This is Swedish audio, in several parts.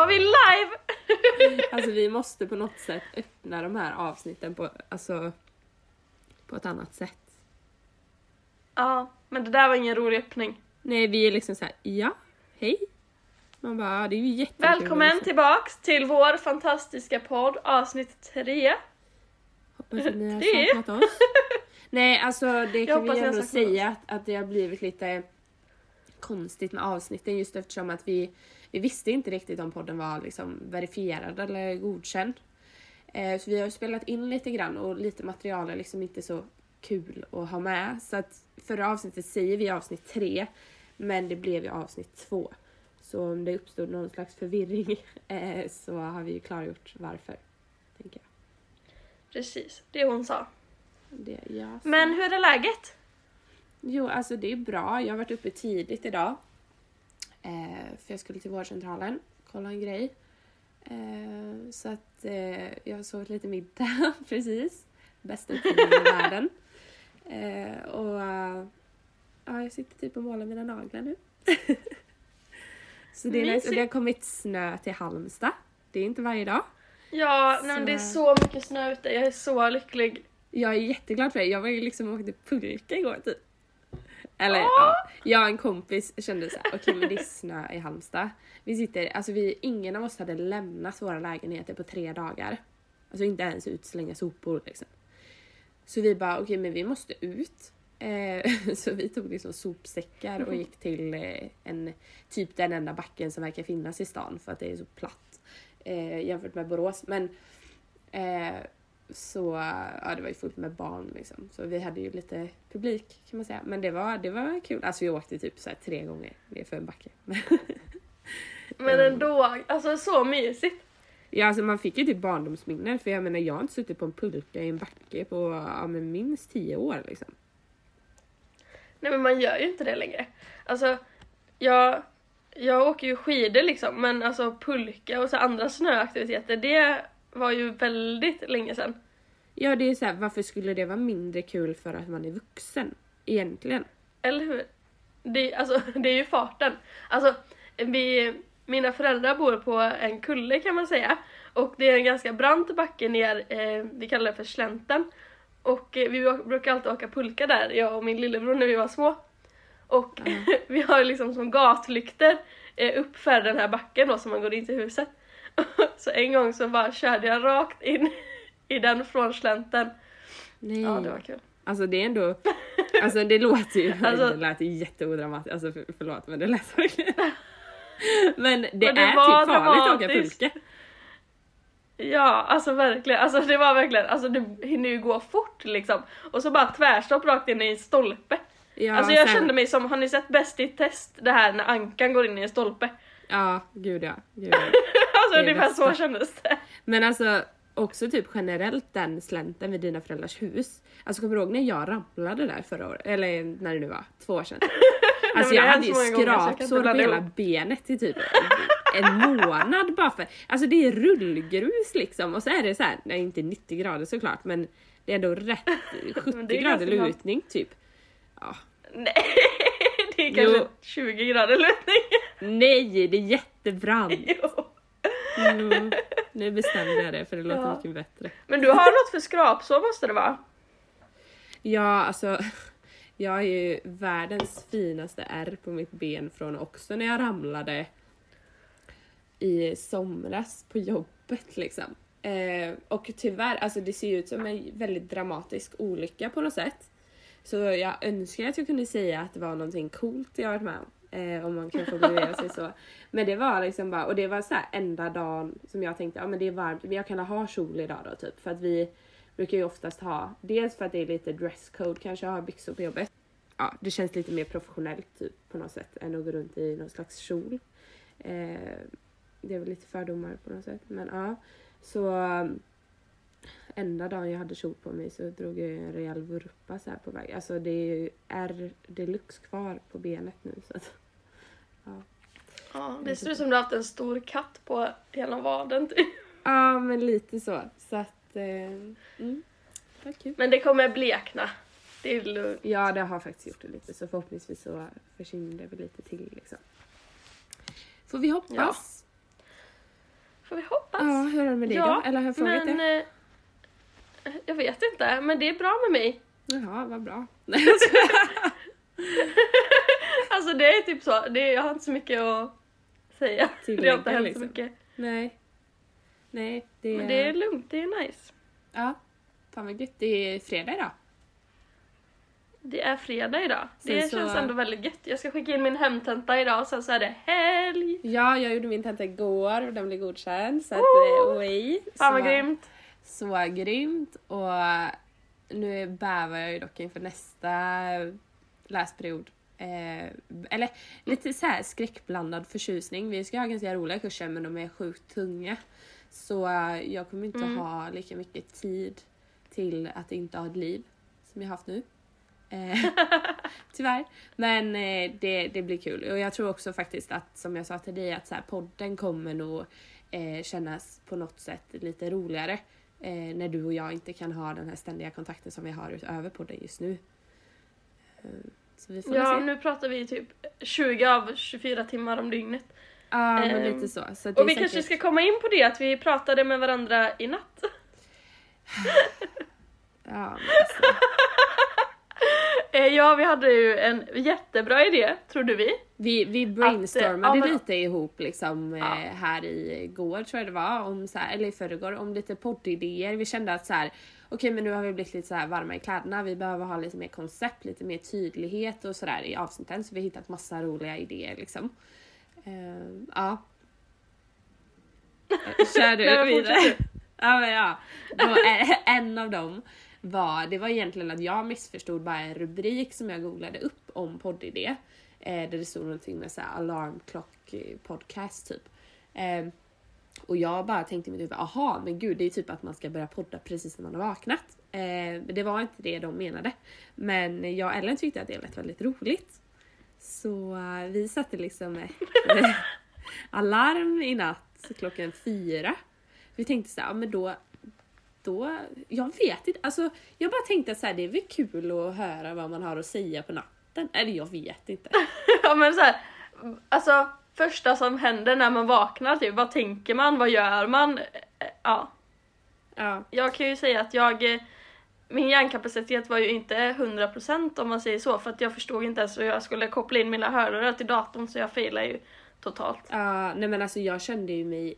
var vi live! Alltså vi måste på något sätt öppna de här avsnitten på, alltså, på ett annat sätt. Ja, men det där var ingen rolig öppning. Nej, vi är liksom så här, ja, hej. Man bara, det är ju jättekul. Välkommen tillbaks till vår fantastiska podd, avsnitt 3. Hoppas att ni har saknat oss. Nej, alltså det kan vi ändå säga att, att det har blivit lite konstigt med avsnitten just eftersom att vi, vi visste inte riktigt om podden var liksom verifierad eller godkänd. Eh, så vi har spelat in lite grann och lite material är liksom inte så kul att ha med. Så att förra avsnittet säger vi avsnitt tre, men det blev ju avsnitt två. Så om det uppstod någon slags förvirring eh, så har vi ju klargjort varför. Tänker jag. Precis, det hon sa. Det, ja, så. Men hur är läget? Jo, alltså det är bra. Jag har varit uppe tidigt idag. Eh, för jag skulle till vårdcentralen, kolla en grej. Eh, så att eh, jag sovit lite middag precis. Bästa uppfinningen i världen. Eh, och ja, jag sitter typ och målar mina naglar nu. så det är nice. Och det har kommit snö till Halmstad. Det är inte varje dag. Ja, nej, men det är så mycket snö ute, jag är så lycklig. Jag är jätteglad för det. Jag var ju liksom och åkte pulka igår typ. Eller ja, jag och en kompis kände så här, okej men det är snö i Halmstad. Vi sitter, alltså vi, ingen av oss hade lämnat våra lägenheter på tre dagar. Alltså inte ens ut slänga sopor liksom. Så vi bara, okej men vi måste ut. Eh, så vi tog liksom sopsäckar och gick till eh, en, typ den enda backen som verkar finnas i stan för att det är så platt eh, jämfört med Borås. Men eh, så ja, det var ju fullt med barn liksom. Så vi hade ju lite publik kan man säga. Men det var, det var kul. Alltså vi åkte typ så tre gånger ner för en backe. Men ändå, alltså så mysigt. ja, alltså man fick ju typ barndomsminnen. För jag menar jag har inte suttit på en pulka i en backe på ja, men minst tio år liksom. Nej men man gör ju inte det längre. Alltså, jag, jag åker ju skidor liksom, men alltså pulka och så andra snöaktiviteter, det var ju väldigt länge sedan. Ja, det är så här, varför skulle det vara mindre kul för att man är vuxen? Egentligen. Eller hur? Det, alltså, det är ju farten. Alltså, vi, mina föräldrar bor på en kulle kan man säga. Och det är en ganska brant backe ner, eh, vi kallar det för slänten. Och eh, vi brukar alltid åka pulka där, jag och min lillebror när vi var små. Och vi har liksom som gatlykter eh, upp för den här backen då som man går in till huset. så en gång så bara körde jag rakt in i den från slänten. Nej. Ja, det var kul. Alltså det är ändå, alltså det låter ju, Alltså- det lät ju jätteodramatiskt, alltså för, förlåt men det lät verkligen. Men det, Men det är var typ farligt att åka pulka. Ja, alltså verkligen. Alltså det var verkligen, alltså det hinner ju gå fort liksom. Och så bara tvärstopp rakt in i en stolpe. Ja, alltså jag sen- kände mig som, har ni sett Bäst i test? Det här när ankan går in i en stolpe. Ja, gud ja. Gud, ja. Alltså Det är ungefär bästa. så kändes det. Men alltså också typ generellt den slänten vid dina föräldrars hus. Alltså kommer du ihåg när jag ramlade där förra året? Eller när det nu var, två år sedan. Alltså jag hade ju skrapsår på hela ihop. benet i typ en månad bara för, alltså det är rullgrus liksom och så är det så här, nej inte 90 grader såklart men det är ändå rätt 70 Men det är grader lutning typ. Ja. Nej, det är kanske Jo. 20 grader lutning. Nej, det är jättebrant. Jo. Mm. Nu bestämde jag det för det låter Ja. mycket bättre. Men du har något för skrapsår måste det vara? Ja, alltså jag har ju världens finaste ärr på mitt ben från också när jag ramlade i somras på jobbet liksom. Eh, och tyvärr, alltså det ser ju ut som en väldigt dramatisk olycka på något sätt. Så jag önskar att jag kunde säga att det var någonting coolt jag varit med om. Eh, om man kan formulera sig så. Men det var liksom bara, och det var så här enda dagen som jag tänkte, ja men det är varmt, men jag kan ha kjol idag då typ. För att vi brukar ju oftast ha, dels för att det är lite dresscode kanske, ha byxor på jobbet. Ja, det känns lite mer professionellt typ på något sätt än att gå runt i någon slags kjol. Eh, det är väl lite fördomar på något sätt, men ja. Så enda dagen jag hade kjol på mig så drog jag en rejäl vurpa så här på väg. Alltså det är ju R deluxe kvar på benet nu så att, ja. Ja, det ser ut som du har haft en stor katt på hela vaden typ. Ja men lite så. Så att, eh, mm, var kul. Men det kommer blekna. Det är lugnt. Ja det har faktiskt gjort det lite så förhoppningsvis så försvinner det väl lite till liksom. Får vi hoppas. Får vi hoppas. Ja, hur är det med dig då? Eller har jag frågat men, det? eh, jag vet inte, men det är bra med mig. Jaha, vad bra. Alltså det är typ så, det, jag har inte så mycket att säga. det har inte hänt liksom. så mycket. Nej. Nej, det är... Men det är lugnt, det är nice. Ja, fan vad gött. Det är fredag idag. Det är fredag idag. Sen det så- känns ändå väldigt gött. Jag ska skicka in min hemtenta idag och sen så är det helg. Ja, jag gjorde min tenta igår och den blev godkänd. Så att, Oh! oj. Fan vad Så- grymt. Så grymt och nu bävar jag ju dock inför nästa läsperiod. Eh, eller lite så här skräckblandad förtjusning. Vi ska ha ganska roliga kurser men de är sjukt tunga. Så eh, jag kommer inte Mm. ha lika mycket tid till att inte ha ett liv som jag haft nu. Eh, tyvärr. Men det, det blir kul. Och jag tror också faktiskt att, som jag sa till dig, att så här, podden kommer nog kännas på något sätt lite roligare. När du och jag inte kan ha den här ständiga kontakten som vi har utöver podden just nu. Så vi får Ja, se. nu pratar vi typ 20 av 24 timmar om dygnet. Ja, men ehm, lite så. så att Och vi säkert- kanske ska komma in på det, att vi pratade med varandra i natt. Ja, alltså. Eh, Ja, vi hade ju en jättebra idé, trodde vi. Vi, vi brainstormade ja, men- lite ihop liksom Ja. eh, här i går tror jag det var, om så här, eller i förrgår, om lite poddidéer. Vi kände att så här, okej men nu har vi blivit lite så här varma i kläderna, vi behöver ha lite mer koncept, lite mer tydlighet och sådär i avsnitten så vi har hittat massa roliga idéer liksom. Eh, ja. Kör du vidare. Ja men ja. Då, eh, en av dem var, det var egentligen att jag missförstod bara en rubrik som jag googlade upp om poddidé. Eh, där det stod någonting med såhär alarmklock eh, podcast typ. Eh, och jag bara tänkte i mitt huvud, aha men gud det är typ att man ska börja podda precis när man har vaknat. Eh, det var inte det de menade. Men jag och Ellen tyckte att det lät väldigt roligt. Så eh, vi satte liksom ett eh, alarm i natt klockan fyra. Vi tänkte så här, ja, men då, då, jag vet inte, alltså jag bara tänkte så här, det är väl kul att höra vad man har att säga på natten. Eller jag vet inte. Ja men så här, alltså första som händer när man vaknar, typ, vad tänker man, vad gör man? Ja, Ja, jag kan ju säga att jag eh, min hjärnkapacitet var ju inte 100% om man säger så för att jag förstod inte ens hur jag skulle koppla in mina hörlurar till datorn så jag failade ju totalt. ja nej men alltså jag kände ju mig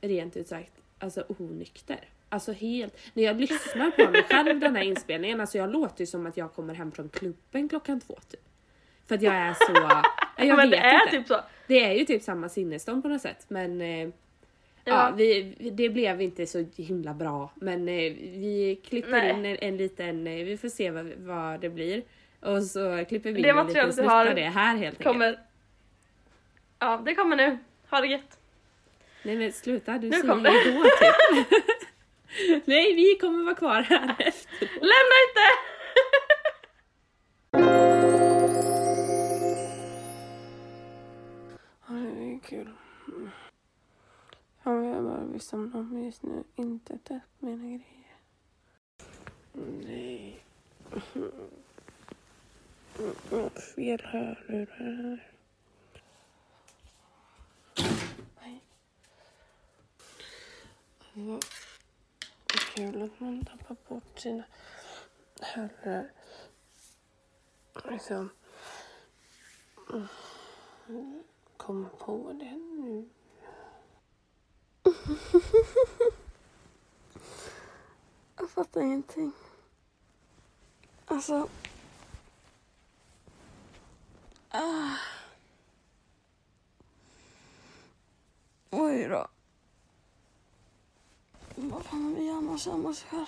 rent ut sagt alltså onykter. Alltså helt, när jag lyssnar på mig själv den här inspelningen, alltså jag låter ju som att jag kommer hem från klubben klockan två typ. För att jag är så, ja, jag men vet det är inte. typ så. Det är ju typ samma sinnesstånd på något sätt men eh, ja. Ja. vi, det blev inte så himla bra men eh, vi klipper Nej. in en, en liten, eh, vi får se vad, vad det blir. Och så klipper vi Det in en liten materialet snutt har av det här helt enkelt. Kommer... Ja, det kommer nu. Ha det gött. Nej men sluta, du Nu säger kom det. hejdå typ. Nej vi kommer vara kvar här efter. Lämna inte! Kul. Mm. Ja, jag bara vill om men just nu inte tagit mina grejer. Nej. Mm, jag har fel hörlurar. Nej. Alltså, det är kul att man tappar bort sina hörlurar. Liksom. Mm. Kom på det nu. Jag fattar ingenting. Alltså... Ah. Oj då. Vad fan gör man så här mot sig själv?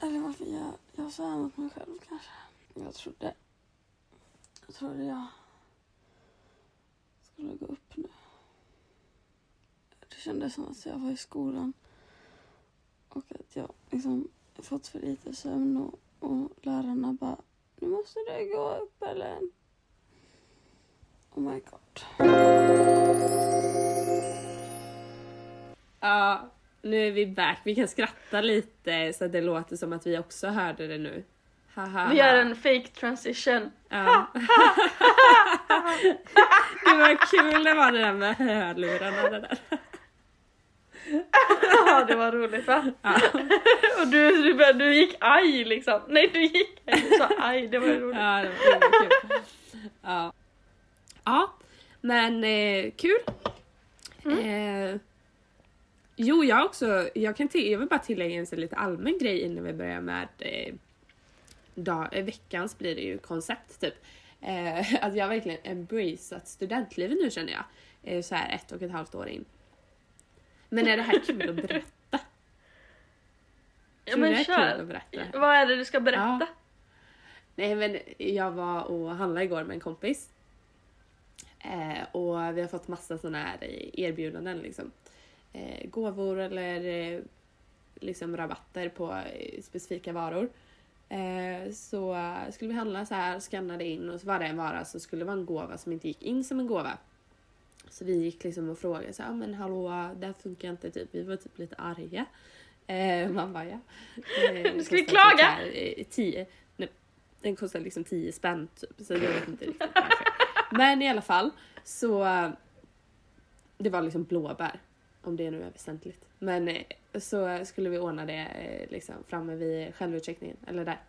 Eller varför gör jag så här mot mig själv kanske? Jag trodde... Jag trodde jag skulle gå upp nu. Det kändes som att jag var i skolan och att jag liksom fått för lite sömn och, och lärarna bara Nu måste du gå upp Ellen. Oh my god. Ja, nu är vi back. Vi kan skratta lite så att det låter som att vi också hörde det nu. Haha. Vi gör en fake transition. Ja. Gud vad kul det var det där med hörlurarna det där. Ja det var roligt va? Ja. Och du, du, började- du gick aj liksom. Nej du gick du sa aj, det var roligt. Ja, det var, det var kul. Ja. ja, men eh, kul. Eh, jo, jag också, jag, kan till, jag vill bara tillägga en lite allmän grej innan vi börjar med eh, dag, eh, veckans blir det ju koncept typ. Eh, att jag verkligen embraceat studentlivet nu känner jag. Eh, så här ett och ett halvt år in. Men är det här kul att berätta? Ja Tror du det men är kul att kör. berätta? Vad är det du ska berätta? Ja. Nej men jag var och handlade igår med en kompis. Eh, och vi har fått massa sådana här erbjudanden liksom. Eh, gåvor eller eh, liksom rabatter på eh, specifika varor. Eh, så skulle vi handla så här, skannade in och så var det en vara så skulle det vara en gåva som inte gick in som en gåva. Så vi gick liksom och frågade så här, "Ah, men hallå, det här funkar inte typ. Vi var typ lite arga. Eh, man bara ja. Eh, det Ska vi kostar typ klaga? så här, eh, tio, nej, den kostar liksom 10 spänn typ. Så jag vet inte riktigt varför. Men i alla fall så eh, det var liksom blåbär. Om det nu är väsentligt. Men så skulle vi ordna det eh, liksom framme vid självutcheckningen, eller där.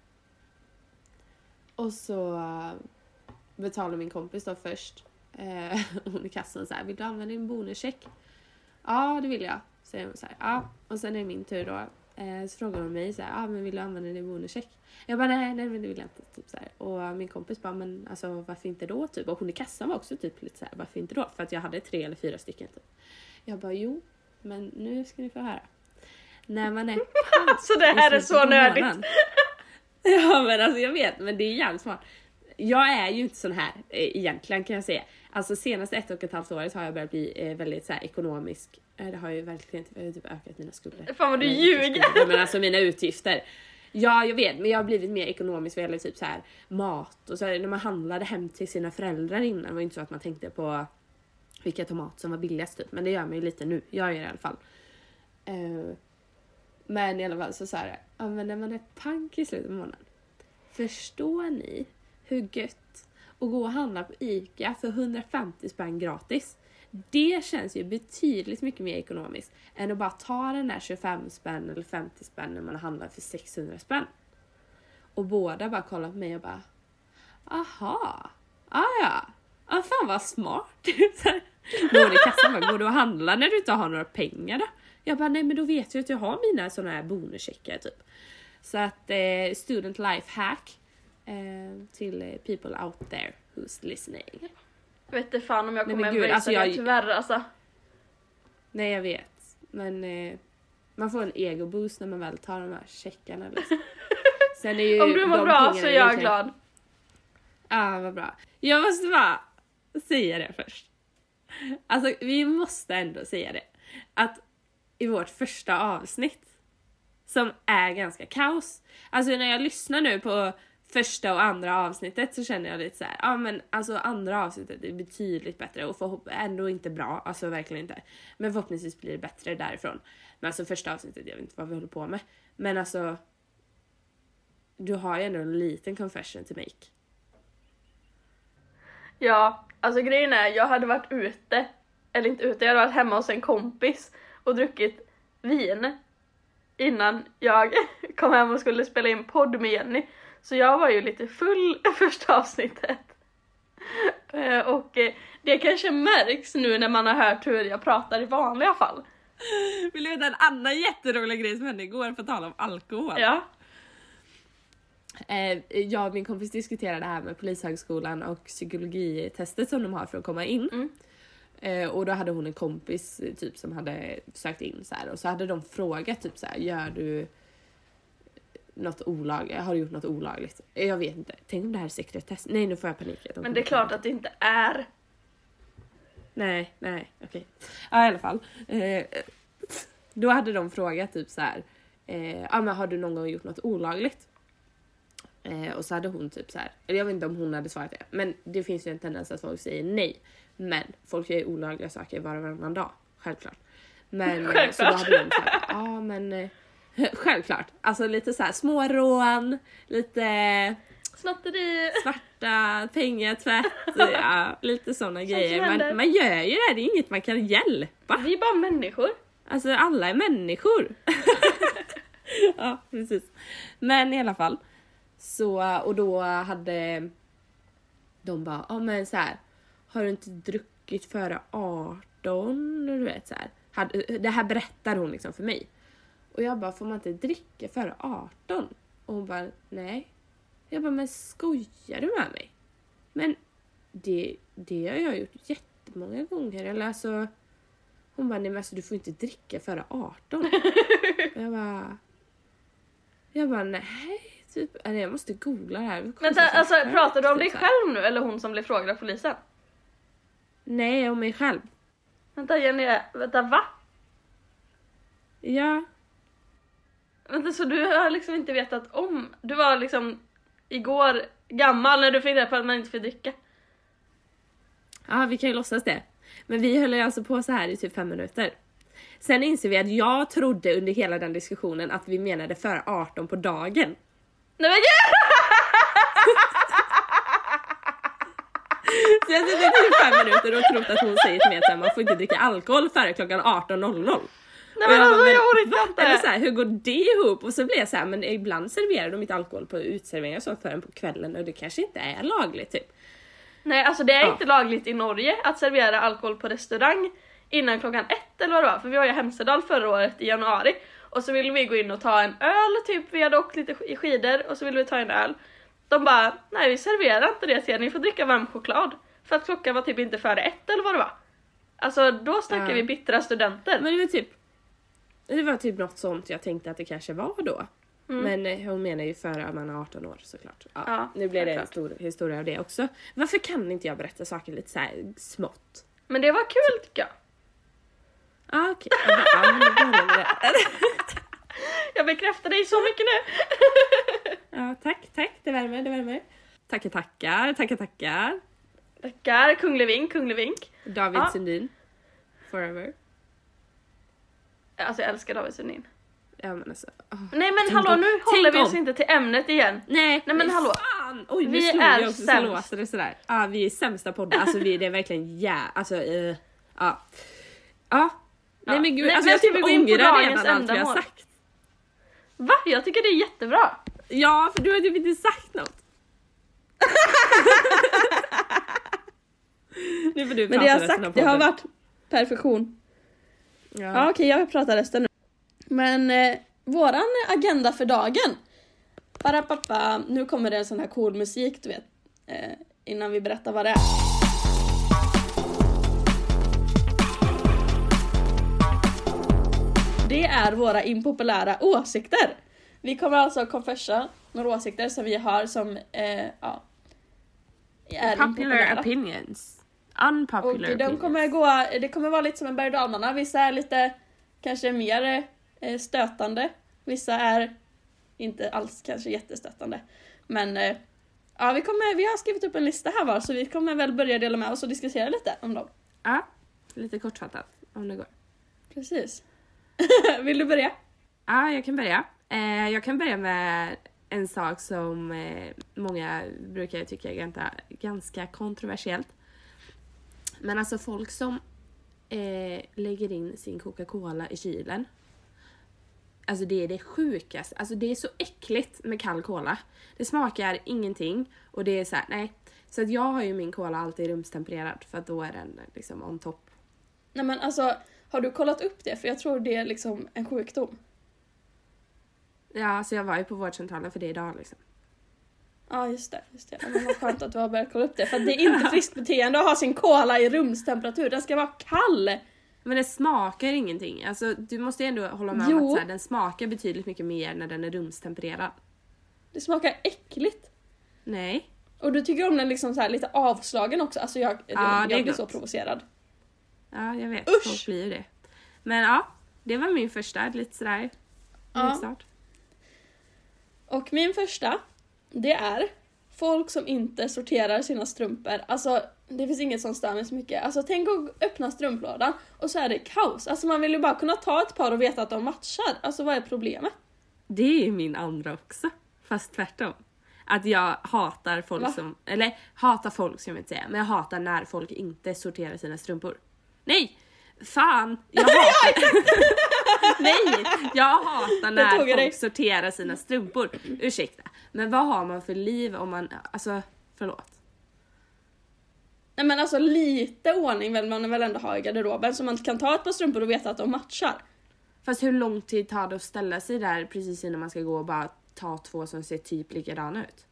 Och så eh, betalade min kompis då först. Eh, hon i kassan så här, vill du använda din bonuscheck? Ja, det vill jag. Säger hon så här, ja. Och sen är det min tur då. Eh, så frågar hon mig så här, ja men vill du använda din bonuscheck? Jag bara nej, nej men det vill jag inte. Typ så här. Och min kompis bara, men alltså varför inte då? Typ. Och hon i kassan var också typ lite så här, varför inte då? För att jag hade tre eller fyra stycken. Typ. Jag bara, jo, men nu ska ni få höra. När man är Så det här är så nördigt. Ja men alltså jag vet, men det är jävligt smart. Jag är ju inte sån här eh, egentligen kan jag säga. Alltså senaste ett och ett halvt året har jag börjat bli eh, väldigt så här, ekonomisk. Eh, det har ju verkligen jag har typ ökat mina skulder. Fan vad du inte ljuger. Men alltså mina utgifter. Ja jag vet men jag har blivit mer ekonomisk vad gäller typ så här mat och så här, när man handlade hem till sina föräldrar innan det var inte så att man tänkte på vilka tomater som var billigast typ. Men det gör man ju lite nu. Jag gör det i alla fall. Eh, men i alla fall så sa det, ja men när man är pank i slutet av månaden. Förstår ni hur gött att gå och handla på ICA för 150 spänn gratis? Det känns ju betydligt mycket mer ekonomiskt än att bara ta den där 25 spänn eller 50 spänn när man handlar för 600 spänn. Och båda bara kollar på mig och bara Aha, ah ja, ah, fan vad smart. Någon i kassan bara, går du och handlar när du inte har några pengar då? Jag bara, nej men då vet jag att jag har mina såna här bonuscheckar typ. Så att eh, student life hack eh, till people out there who's listening. Jag vet inte fan om jag Nej, kommer embracea alltså det jag- tyvärr alltså. Nej jag vet, men eh, man får en ego boost när man väl tar de här checkarna liksom. Sen är ju Om du mår bra så är jag egentligen- glad. Ja, vad bra. Jag måste bara säga det först. Alltså, vi måste ändå säga det. Att i vårt första avsnitt, som är ganska kaos. Alltså när jag lyssnar nu på första och andra avsnittet så känner jag lite så här, ja men alltså andra avsnittet är betydligt bättre och förhopp- ändå inte bra, alltså verkligen inte. Men förhoppningsvis blir det bättre därifrån. Men alltså första avsnittet, jag vet inte vad vi håller på med. Men alltså, du har ju ändå en liten confession to make. Ja, alltså grejen är jag hade varit ute, eller inte ute, jag hade varit hemma hos en kompis och druckit vin innan jag kom hem och skulle spela in podd med Jenny. Så jag var ju lite full första avsnittet. Eh, Och eh, det kanske märks nu när man har hört hur jag pratar i vanliga fall. Vill du veta en annan jätterolig grej som hände igår på tal om alkohol? Ja. Eh, jag och min kompis diskuterade det här med Polishögskolan och psykologitestet som de har för att komma in. Mm. Eh, och då hade hon en kompis eh, typ som hade sökt in så här och så hade de frågat typ så här, gör du något olagligt? Har du gjort något olagligt? Eh, Jag vet inte. Tänk om det här är sekretess? Nej nu får jag panik. De Men det är klart att det inte är. Nej, nej, okej. Ja i alla fall. Eh, då hade de frågat typ så här. Eh, ja men har du någon gång gjort något olagligt? Eh, och så hade hon typ så här. Eller jag vet inte om hon hade svarat det. Men det finns ju en tendens att folk säger nej. Men folk gör ju olagliga saker var och varannan dag. Självklart. Men eh, så då Självklart. hade de. Ja men. Eh, självklart. Alltså lite så här smårån. Lite Snatteri. svarta pengar, tvätt, ja, lite sådana grejer. Man, man gör ju det, det är inget man kan hjälpa. Vi är bara människor. Alltså alla är människor. ja, precis. Men i alla fall. Så, och då hade de bara, ja men så här, har du inte druckit före 18? Du vet så här. Det här berättar hon liksom för mig. Och jag bara, får man inte dricka före 18? Och hon bara, nej. Jag bara, men skojar du med mig? Men det, det har jag gjort jättemånga gånger. Eller alltså, hon bara, nej men alltså du får inte dricka före 18. Och jag bara, jag bara, nej. Typ, eller jag måste googla det här. Vänta, alltså pratar du om dig typ själv nu eller hon som blev frågad av polisen? Nej, om mig själv. Vänta Jenny, vänta va? Ja, Vänta så du har liksom inte vetat om, du var liksom igår gammal när du fick reda på att man inte får dricka? Ja, vi kan ju låtsas det. Men vi höll ju alltså på så här i typ fem minuter. Sen inser vi att jag trodde under hela den diskussionen att vi menade före 18 på dagen. Nej men Så jag har suttit i fem minuter och trott att hon säger till mig att man får inte dricka alkohol före klockan 18.00. Nej men alltså jag orkar inte! Eller så här, hur går det ihop? Och så blir jag så här, men ibland serverar de inte alkohol på uteserveringar och sånt förrän på kvällen och det kanske inte är lagligt typ. Nej alltså det är Ja. inte lagligt i Norge att servera alkohol på restaurang innan klockan ett eller vad det var, för vi var i Hemsedal förra året i januari och så ville vi gå in och ta en öl, typ vi hade åkt lite i skidor och så ville vi ta en öl. De bara, nej vi serverar inte det till er, ni får dricka varm choklad. För att klockan var typ inte före ett eller vad det var. Alltså då snackar Ja. vi bittra studenter. Men det var typ det var typ något sånt jag tänkte att det kanske var då. Men eh, hon menar ju före man är 18 år såklart. Ja, Ja, nu blir det en stor historia av det också. Varför kan inte jag berätta saker lite så här smått? Men det var kul tycker jag. Ah, okej. Ja, det. Jag bekräftar dig så mycket nu. ja, tack, tack. Det värmer, det värmer. Tackar, tackar, tackar, tackar. Tackar, kunglig vink, kunglig vink. David Ja. Sundin. Forever. Alltså jag älskar David Sundin. Ja men alltså. åh. Nej men hallå nu tänk håller vi om. oss inte till ämnet igen. Nej, Nej, men hallå. Fan. Oj, nu Vi slog är jag också så sämst. det sådär. Ja, vi är sämsta podden. Alltså vi, det är verkligen ja, alltså eh, ja. Ja. Nej men gud, Nej, alltså men jag ska typ på ångrar redan allt vi har sagt. Va? Jag tycker det är jättebra. Ja, för du har typ inte sagt något. nu får du Men det jag har sagt, det har varit perfektion. Ja, Ja. okej, jag pratar resten nu. Men eh, våran agenda för dagen. Bara pappa, nu kommer det en sån här cool musik du vet. Eh, innan vi berättar vad det är. Det är våra impopulära åsikter. Vi kommer alltså konfessa några åsikter som vi har som eh, ja, är Popular impopulära. opinions. Och Unpopular de opinions. kommer gå, det kommer vara lite som en berg och. Vissa är lite kanske mer eh, stötande. Vissa är inte alls kanske jättestötande. Men eh, ja, vi, kommer, vi har skrivit upp en lista här var så vi kommer väl börja dela med oss och diskutera lite om dem. Ja, lite kortfattat om det går. Precis. Vill du börja? Ja, jag kan börja. Eh, jag kan börja med en sak som många brukar tycka är ganska, ganska kontroversiellt. Men alltså folk som eh, lägger in sin Coca-Cola i kylen. Alltså det är det sjukaste. Alltså det är så äckligt med kall cola. Det smakar ingenting och det är så här, nej. Så att jag har ju min cola alltid rumstempererad för att då är den liksom on top. Nej men alltså, har du kollat upp det? För jag tror det är liksom en sjukdom. Ja, så jag var ju på vårdcentralen för det idag liksom. Ja just det, just det. Men vad skönt att du har börjat kolla upp det. För att det är inte friskt beteende att ha sin cola i rumstemperatur. Den ska vara kall! Men det smakar ingenting. Alltså, du måste ändå hålla med om Jo. att så här, den smakar betydligt mycket mer när den är rumstempererad. Det smakar äckligt. Nej. Och du tycker om den liksom så här lite avslagen också. Alltså jag, Ja, är jag blir gott. så provocerad. Ja, jag vet. Usch! Folk blir ju det. Men ja, det var min första. Lite sådär Ja. Och min första, det är folk som inte sorterar sina strumpor. Alltså det finns inget som stör mig så mycket. Alltså tänk att öppna strumplådan och så är det kaos. Alltså man vill ju bara kunna ta ett par och veta att de matchar. Alltså vad är problemet? Det är min andra också. Fast tvärtom. att jag hatar folk Va? som, eller hatar folk ska jag inte säga, men jag hatar när folk inte sorterar sina strumpor. Nej! Fan! Jag hatar... Nej! Jag hatar när folk dig. sorterar sina strumpor. Ursäkta. Men vad har man för liv om man, alltså förlåt. Nej men alltså lite ordning vill man väl ändå ha i garderoben så man kan ta ett par strumpor och veta att de matchar. Fast hur lång tid tar det att ställa sig där precis innan man ska gå och bara ta två som ser typ likadana ut?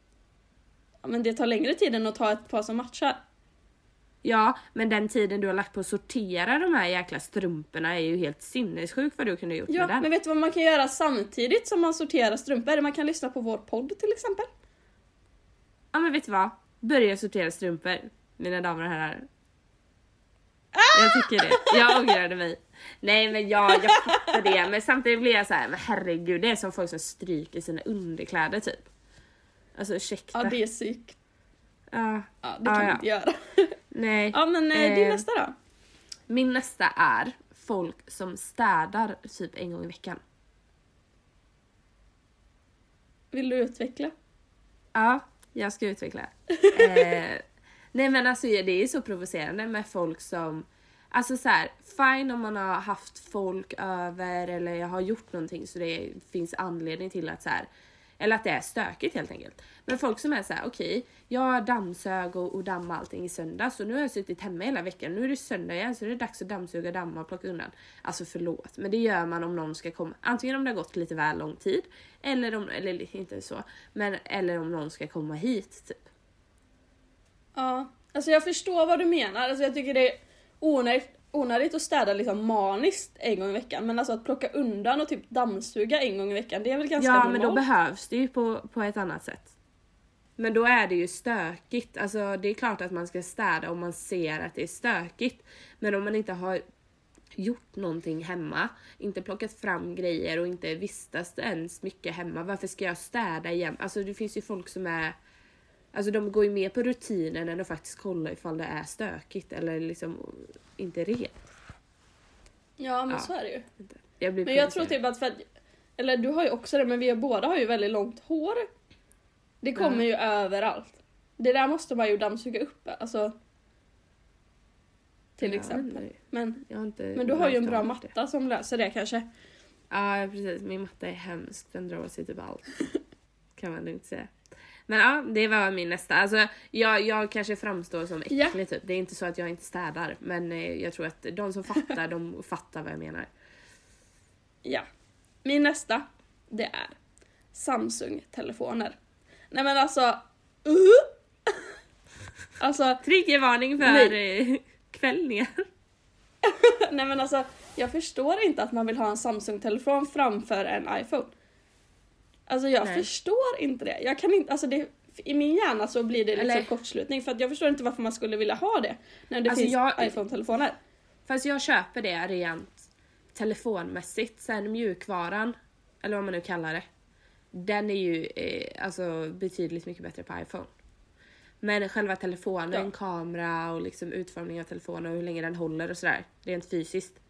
Ja, men det tar längre tid än att ta ett par som matchar. Ja, men den tiden du har lagt på att sortera de här jäkla strumporna är ju helt sinnessjuk vad du kunde gjort Ja, med den. men vet du vad man kan göra samtidigt som man sorterar strumpor? Man kan lyssna på vår podd till exempel. Ja men vet du vad? Börja sortera strumpor, mina damer och herrar. Jag tycker det. Jag ångrade mig. Nej men jag, jag fattar det, men samtidigt blir jag så här, men herregud det är som folk som stryker sina underkläder typ. Alltså ursäkta. Ja, det är psyk. Ja, Ja, det Ja, kan ja. man inte göra. Nej. Ja, men eh, din Eh, nästa då? Min nästa är folk som städar typ en gång i veckan. Vill du utveckla? Ja, jag ska utveckla. eh, nej men alltså det är så provocerande med folk som Alltså så här, fine om man har haft folk över eller jag har gjort någonting så det finns anledning till att så här, eller att det är stökigt helt enkelt. Men folk som är så här, okej, jag dammsög och, och dammade allting i söndags och nu har jag suttit hemma hela veckan. Nu är det söndag igen så det är dags att dammsuga, damma och plocka undan. Alltså förlåt, men det gör man om någon ska komma. Antingen om det har gått lite väl lång tid eller om, eller inte så, men eller om någon ska komma hit typ. Ja, alltså jag förstår vad du menar. Alltså jag tycker det är onödigt, onödigt att städa liksom maniskt en gång i veckan. Men alltså att plocka undan och typ dammsuga en gång i veckan, det är väl ganska Ja normalt? men då behövs det ju på, på ett annat sätt. Men då är det ju stökigt. Alltså det är klart att man ska städa om man ser att det är stökigt. Men om man inte har gjort någonting hemma, inte plockat fram grejer och inte vistas ens mycket hemma. Varför ska jag städa igen? Alltså det finns ju folk som är Alltså de går ju mer på rutinen än att faktiskt kolla ifall det är stökigt eller liksom inte rent. Ja men Ja. så är det ju. Jag Men jag tror typ att för att, eller du har ju också det men vi båda har ju väldigt långt hår. Det kommer Ja. ju överallt. Det där måste man ju dammsuga upp alltså. Till Ja, exempel. Men, inte men du har ju en bra av det. matta som löser det kanske. Ja precis, min matta är hemsk. Den drar sig typ allt. kan man lugnt säga. Men ja, det var min nästa. Alltså, jag, jag kanske framstår som äcklig typ. Det är inte så att jag inte städar. Men eh, jag tror att de som fattar, de fattar vad jag menar. Ja. Min nästa, det är Samsung-telefoner. Nej men alltså... Uh! alltså, Triggervarning för eh, kvällningar. nej men alltså, jag förstår inte att man vill ha en Samsung-telefon framför en iPhone. Alltså jag Nej. förstår inte det. Jag kan inte, alltså det, I min hjärna så blir det liksom Eller- kortslutning för att jag förstår inte varför man skulle vilja ha det när det Alltså, finns jag- iPhone-telefoner. Fast jag köper det rent telefonmässigt. Sen mjukvaran, eller vad man nu kallar det. Den är ju eh, alltså betydligt mycket bättre på iPhone. Men själva telefonen, Ja. kamera och liksom utformning av telefonen och hur länge den håller och sådär. Rent fysiskt.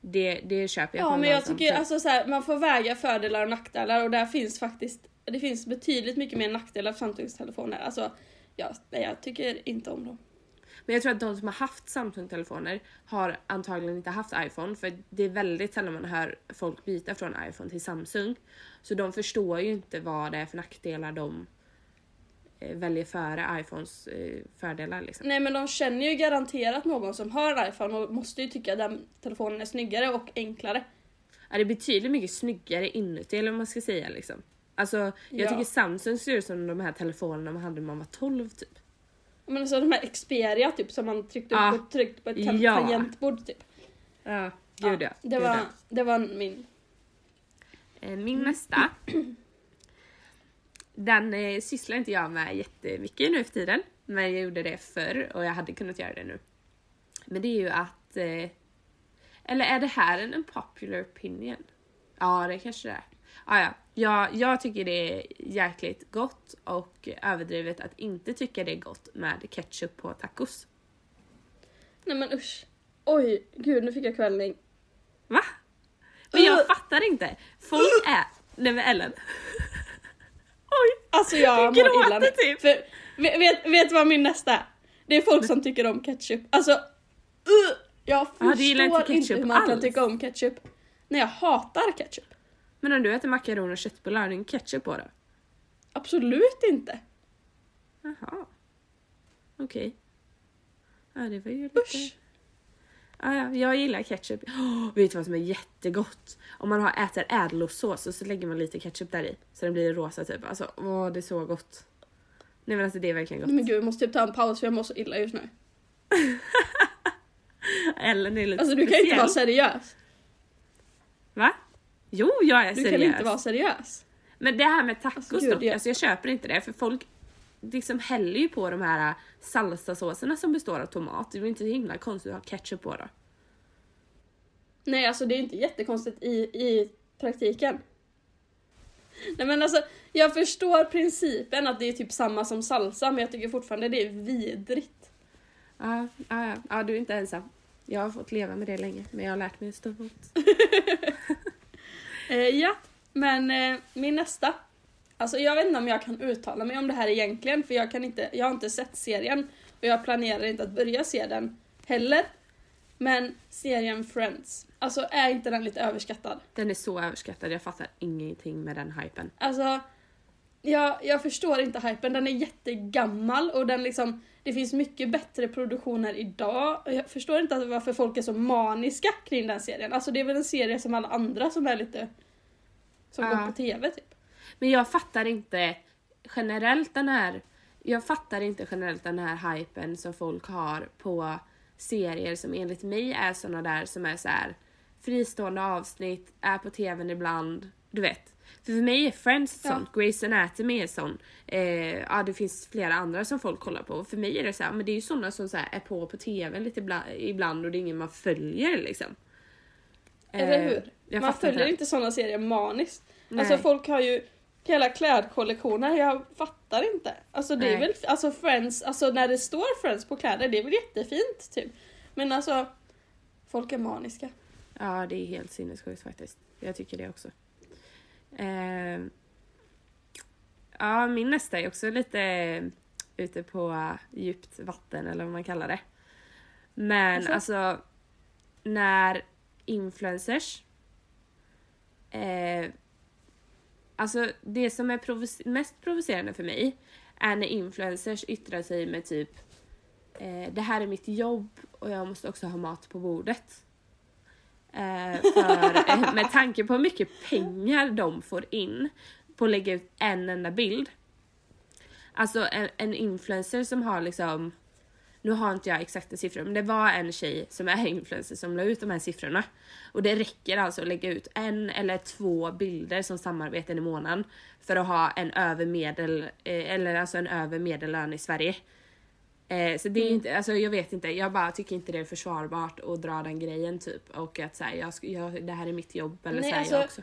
Det, det köper jag Ja men en jag tycker alltså så här, man får väga fördelar och nackdelar och där finns faktiskt det finns betydligt mycket mer nackdelar för Samsungs telefoner. Alltså, ja, nej, jag tycker inte om dem. Men jag tror att de som har haft Samsung-telefoner har antagligen inte haft iPhone för det är väldigt sällan man hör folk byta från iPhone till Samsung. Så de förstår ju inte vad det är för nackdelar de väljer före iPhones eh, fördelar liksom. Nej men de känner ju garanterat någon som har en iPhone och måste ju tycka att den telefonen är snyggare och enklare. Ja, det är betydligt mycket snyggare inuti eller vad man ska säga liksom. Alltså jag Ja. tycker Samsung ser ut som de här telefonerna man hade när man var 12 typ. Men alltså de här Xperia typ som man tryckte upp Ja. och tryckte på ett Ja. tangentbord typ. Ja, gud ja. det, var, det var min. Eh, Min nästa. Den eh, sysslar inte jag med jättemycket nu för tiden. Men jag gjorde det förr och jag hade kunnat göra det nu. Men det är ju att... Eh, eller är det här en unpopular opinion? Ja, det kanske det är. Ah, ja. jag, jag tycker det är jäkligt gott och överdrivet att inte tycka det är gott med ketchup på tacos. Nej men usch. Oj, gud nu fick jag kvällning. Va? Men jag fattar inte. Folk är... Nej men Ellen. Alltså jag Du mår illa typ. För, vet, vet, vad min nästa är? Det är folk som tycker om ketchup. Alltså, uh, jag Ja, du gillar inte förstår inte hur man kan alls. tycka om ketchup. Nej jag hatar ketchup. Men om du äter makaroner och köttbullar, har du ketchup på det? Absolut inte. Jaha. Okej. Ja, det var ju lite... Usch. Ja, ja, jag gillar ketchup. Oh, vet du vad som är jättegott? Om man har, äter ädellostsås och så lägger man lite ketchup där i så den blir rosa typ. Alltså, åh, det är så gott. Nej men alltså det är verkligen gott. Men gud jag måste typ ta en paus för jag mår så illa just nu. Ellen är lite Alltså du kan inte vara speciell. seriös. Va? Jo, jag är Du seriös. kan inte vara seriös. Men det här med tacos Alltså, gud, dock, jag- alltså jag köper inte det för folk liksom häller ju på de här salsasåserna som består av tomat. Det är inte så himla konstigt att ha ketchup på då? Nej alltså det är inte jättekonstigt i, i praktiken. Nej men alltså jag förstår principen att det är typ samma som salsa men jag tycker fortfarande det är vidrigt. Ja, ja, ja. ja, du är inte ensam. Jag har fått leva med det länge, men jag har lärt mig att stå emot. Eh, ja, men eh, min nästa. Alltså jag vet inte om jag kan uttala mig om det här egentligen för jag kan inte, jag har inte sett serien och jag planerar inte att börja se den heller. Men serien Friends, alltså är inte den lite överskattad? Den är så överskattad, jag fattar ingenting med den hypen. Alltså, jag, jag förstår inte hypen. Den är jättegammal och den liksom, det finns mycket bättre produktioner idag. Och Jag förstår inte varför folk är så maniska kring den serien. Alltså det är väl en serie som alla andra som är lite som Ja. går på TV typ. Men jag fattar inte generellt den här jag fattar inte generellt den här hypen som folk har på serier som enligt mig är såna där som är så här fristående avsnitt, är på tvn ibland, du vet. För för mig är Friends Ja. sånt, Grey's Anatomy är sån, eh, ja det finns flera andra som folk kollar på. För mig är det så här, men det är ju såna som så här är på på tvn lite ibland, ibland och det är ingen man följer liksom. Eller Eh, hur? jag Man följer inte sådana serier maniskt. Nej. Alltså folk har ju hela klädkollektioner, jag fattar inte. Alltså det är Nej. väl, alltså Friends, alltså när det står Friends på kläder, det är väl jättefint typ. Men alltså, folk är maniska. Ja, det är helt sinnessjukt faktiskt. Jag tycker det också. Eh, ja, min nästa är också lite ute på djupt vatten eller vad man kallar det. Men Alltså? alltså, när influencers eh, Alltså det som är provoc- mest provocerande för mig är när influencers yttrar sig med typ eh, det här är mitt jobb och jag måste också ha mat på bordet. Eh, för, eh, med tanke på hur mycket pengar de får in på att lägga ut en enda bild. Alltså en, en influencer som har liksom, nu har inte jag exakta siffror men det var en tjej som är influencer som la ut de här siffrorna. Och det räcker alltså att lägga ut en eller två bilder som samarbeten i månaden för att ha en över medel, eh, eller alltså en över medellön i Sverige. Eh, så det är inte, alltså jag vet inte, jag bara tycker inte det är försvarbart att dra den grejen typ. Och att säga jag, jag, det här är mitt jobb eller Nej, så här, alltså, jag också.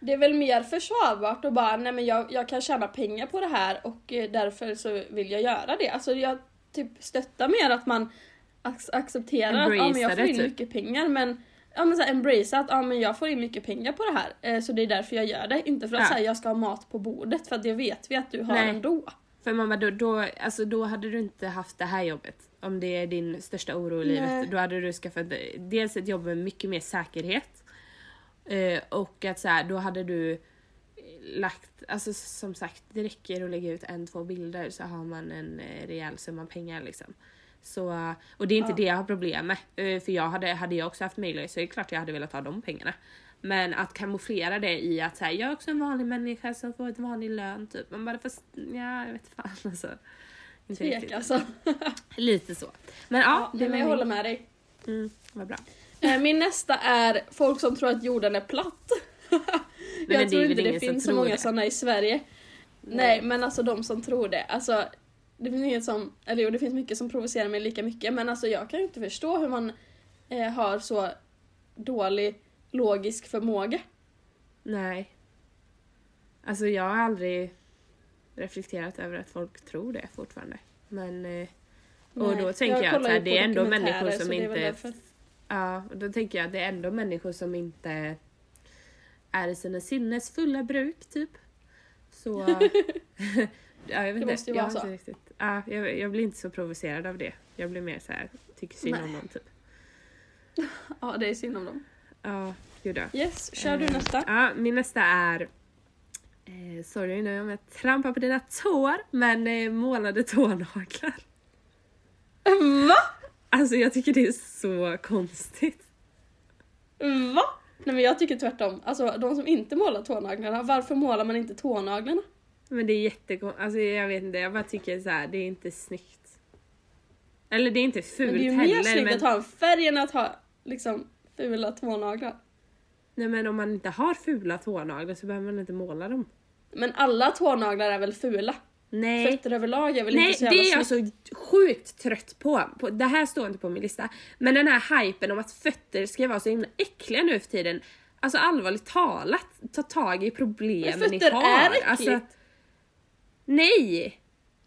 Det är väl mer försvarbart att bara, nej men jag, jag kan tjäna pengar på det här och eh, därför så vill jag göra det. Alltså jag typ stöttar mer att man ac- accepterar att ja, men jag Embracea får in typ. mycket pengar men Ja men såhär embrace att ja, men jag får in mycket pengar på det här eh, så det är därför jag gör det. Inte för att Ja. säga jag ska ha mat på bordet för att det vet vi att du har Nej. ändå. För mamma, då, då, alltså, då hade du inte haft det här jobbet. Om det är din största oro i Nej. livet. Då hade du skaffat dels ett jobb med mycket mer säkerhet. Eh, och att så här, då hade du lagt, alltså som sagt det räcker att lägga ut en, två bilder så har man en eh, rejäl summa pengar liksom. Så, och det är inte Ja. det jag har problem med. Eh, För jag hade, hade jag också haft möjlighet så är det klart jag hade velat ha de pengarna. Men att kamouflera det i att säga jag är också en vanlig människa som får ett vanlig lön typ. Man bara fast, ja jag vet fan alltså. Inte Tvek riktigt. alltså. Lite så. Men ja, Ja, det men jag min- håller med dig. Mm, vad bra. Eh, Min nästa är folk som tror att jorden är platt. men jag tror inte det finns så många det. sådana i Sverige. Nej men alltså de som tror det. Alltså, det finns inget som, eller jo det finns mycket som provocerar mig lika mycket men alltså jag kan ju inte förstå hur man eh, har så dålig logisk förmåga. Nej. Alltså jag har aldrig reflekterat över att folk tror det fortfarande. Men eh, Och Nej, då tänker jag att här, det är ändå människor som inte- ja, och då tänker jag att det är ändå människor som inte är i sina sinnes fulla bruk typ. Så... ja, jag vet Det måste ju vara så. Riktigt, ja, jag, jag blir inte så provocerad av det. Jag blir mer så här, tycker synd Nej. om dem typ. Ja, det är synd om dem. Ja, gud ja. Yes, kör du Eh, nästa. Ja, min nästa är... Eh, sorry nu om jag trampar på dina tår, men eh, målade tånaglar. Va? Alltså jag tycker det är så konstigt. Va? Nej men jag tycker tvärtom. Alltså de som inte målar tånaglarna, varför målar man inte tånaglarna? Men det är jättekonstigt, alltså jag vet inte, jag bara tycker så här, det är inte snyggt. Eller det är inte fult Men det är ju heller. mer snyggt men, att ha en färg än att ha liksom fula tånaglar. Nej men om man inte har fula tånaglar så behöver man inte måla dem. Men alla tånaglar är väl fula? Nej. Fötter överlag är väl Nej, inte så det jävla är jag så sjukt trött på. på. Det här står inte på min lista. Men den här hypen om att fötter ska vara så himla äckliga nu för tiden. Alltså allvarligt talat, ta tag i problemen Men ni fötter har. är äckligt. Alltså, nej!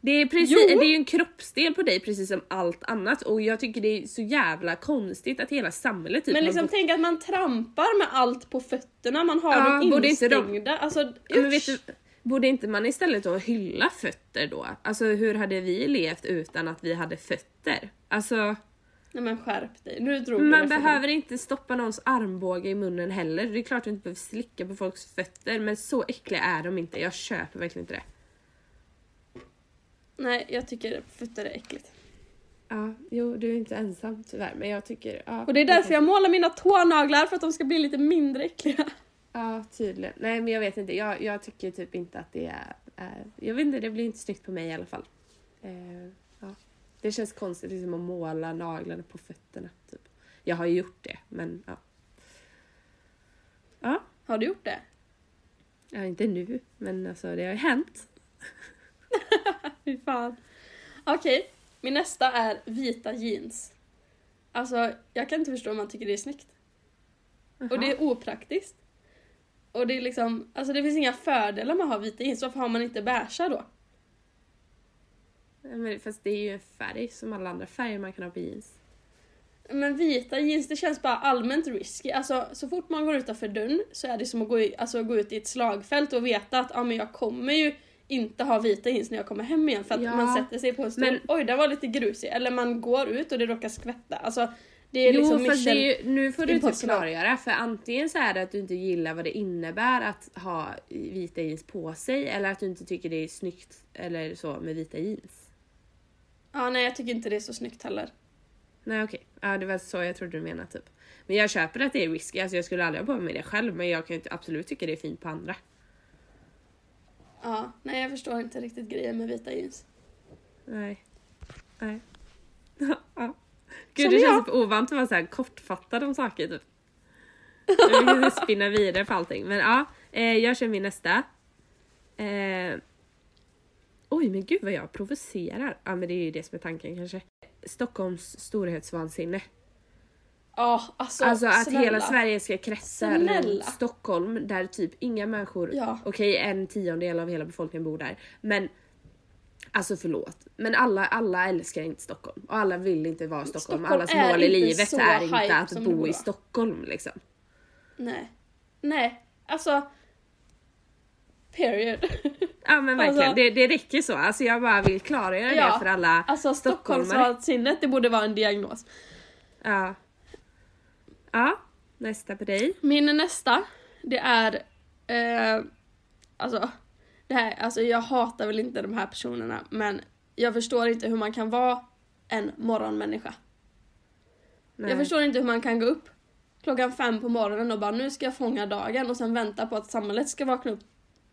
Det är, precis, Jo. det är ju en kroppsdel på dig precis som allt annat och jag tycker det är så jävla konstigt att hela samhället typ Men liksom tänk att man trampar med allt på fötterna, man har Ja, dem borde inte de- instängda. Alltså Ja, usch. du, borde inte man istället då hylla fötter då? Alltså hur hade vi levt utan att vi hade fötter? Alltså Nej men skärp dig, nu drog man behöver inte stoppa någons armbåge i munnen heller. Det är klart du inte behöver slicka på folks fötter men så äckliga är de inte. Jag köper verkligen inte det. Nej, jag tycker fötter är äckligt. Ja, jo du är inte ensam tyvärr men jag tycker... Ja, Och det är därför jag målar mina tånaglar, för att de ska bli lite mindre äckliga. Ja tydligen. Nej men jag vet inte, jag, jag tycker typ inte att det är, är... Jag vet inte, det blir inte snyggt på mig i alla fall. Eh, ja. Det känns konstigt liksom att måla naglarna på fötterna. Typ. Jag har ju gjort det men ja. Ja, Har du gjort det? ja inte nu men alltså det har ju hänt. Fy fan. Okej, min nästa är vita jeans. Alltså, jag kan inte förstå om man tycker det är snyggt. Och det är opraktiskt. Och det är liksom, alltså det finns inga fördelar med att ha vita jeans, varför har man inte beiga då? Men, fast det är ju en färg som alla andra färger man kan ha på jeans. Men vita jeans, det känns bara allmänt risky. Alltså så fort man går utanför dörren så är det som att gå, i, alltså, gå ut i ett slagfält och veta att ah, men jag kommer ju inte ha vita jeans när jag kommer hem igen för att Ja, man sätter sig på en stol, men- oj den var lite grusig. Eller man går ut och det råkar skvätta. Alltså det är jo liksom fast det är ju, nu får du typ impossible. klargöra för antingen så är det att du inte gillar vad det innebär att ha vita jeans på sig eller att du inte tycker det är snyggt eller så med vita jeans. Ja nej jag tycker inte det är så snyggt heller. Nej okej, ja, det var så jag trodde du menade typ. Men jag köper att det är risky, alltså jag skulle aldrig ha på mig det själv men jag kan ju inte- absolut tycka det är fint på andra. Ja, nej jag förstår inte riktigt grejen med vita jeans. Nej. Nej. ja. Gud Som det känns jag. typ ovant att vara så här kortfattad om saker typ. Jag vill spinna vidare på allting men ja, eh, jag kör min nästa. Eh, oj men gud vad jag provocerar. Ja men det är ju det som är tanken kanske. Stockholms storhetsvansinne. Ja, alltså, Alltså att snälla. hela Sverige ska kretsa runt Stockholm där typ inga människor, Ja. okej en tiondel av hela befolkningen bor där, men Alltså förlåt, men alla, alla älskar inte Stockholm och alla vill inte vara i Stockholm. Stockholm Allas mål i livet är inte att bo i. Stockholm liksom. Nej. Nej, alltså... Period. Ja men verkligen, Alltså- det, det räcker så. Alltså jag bara vill klargöra Ja, det för alla Alltså. Stockholmsvansinnet, det borde vara en diagnos. Ja. Ja, nästa på dig. Min nästa, det är... Eh, alltså, det här, alltså, jag hatar väl inte de här personerna, men jag förstår inte hur man kan vara en morgonmänniska. Nej. Jag förstår inte hur man kan gå upp klockan fem på morgonen och bara nu ska jag fånga dagen och sen vänta på att samhället ska vakna upp